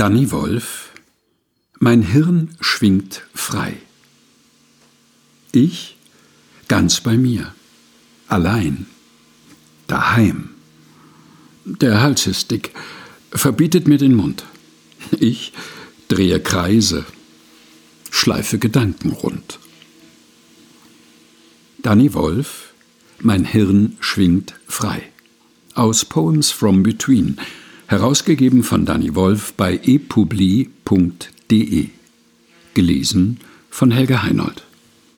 Danny Wolf Mein Hirn schwingt frei. Ich ganz bei mir, allein, daheim. Der Hals ist dick, verbietet mir den Mund. Ich drehe Kreise, schleife Gedanken rund. Danny Wolf Mein Hirn schwingt frei. Aus Poems from Between Herausgegeben von Danny Wolf bei epubli.de. Gelesen von Helga Heinold.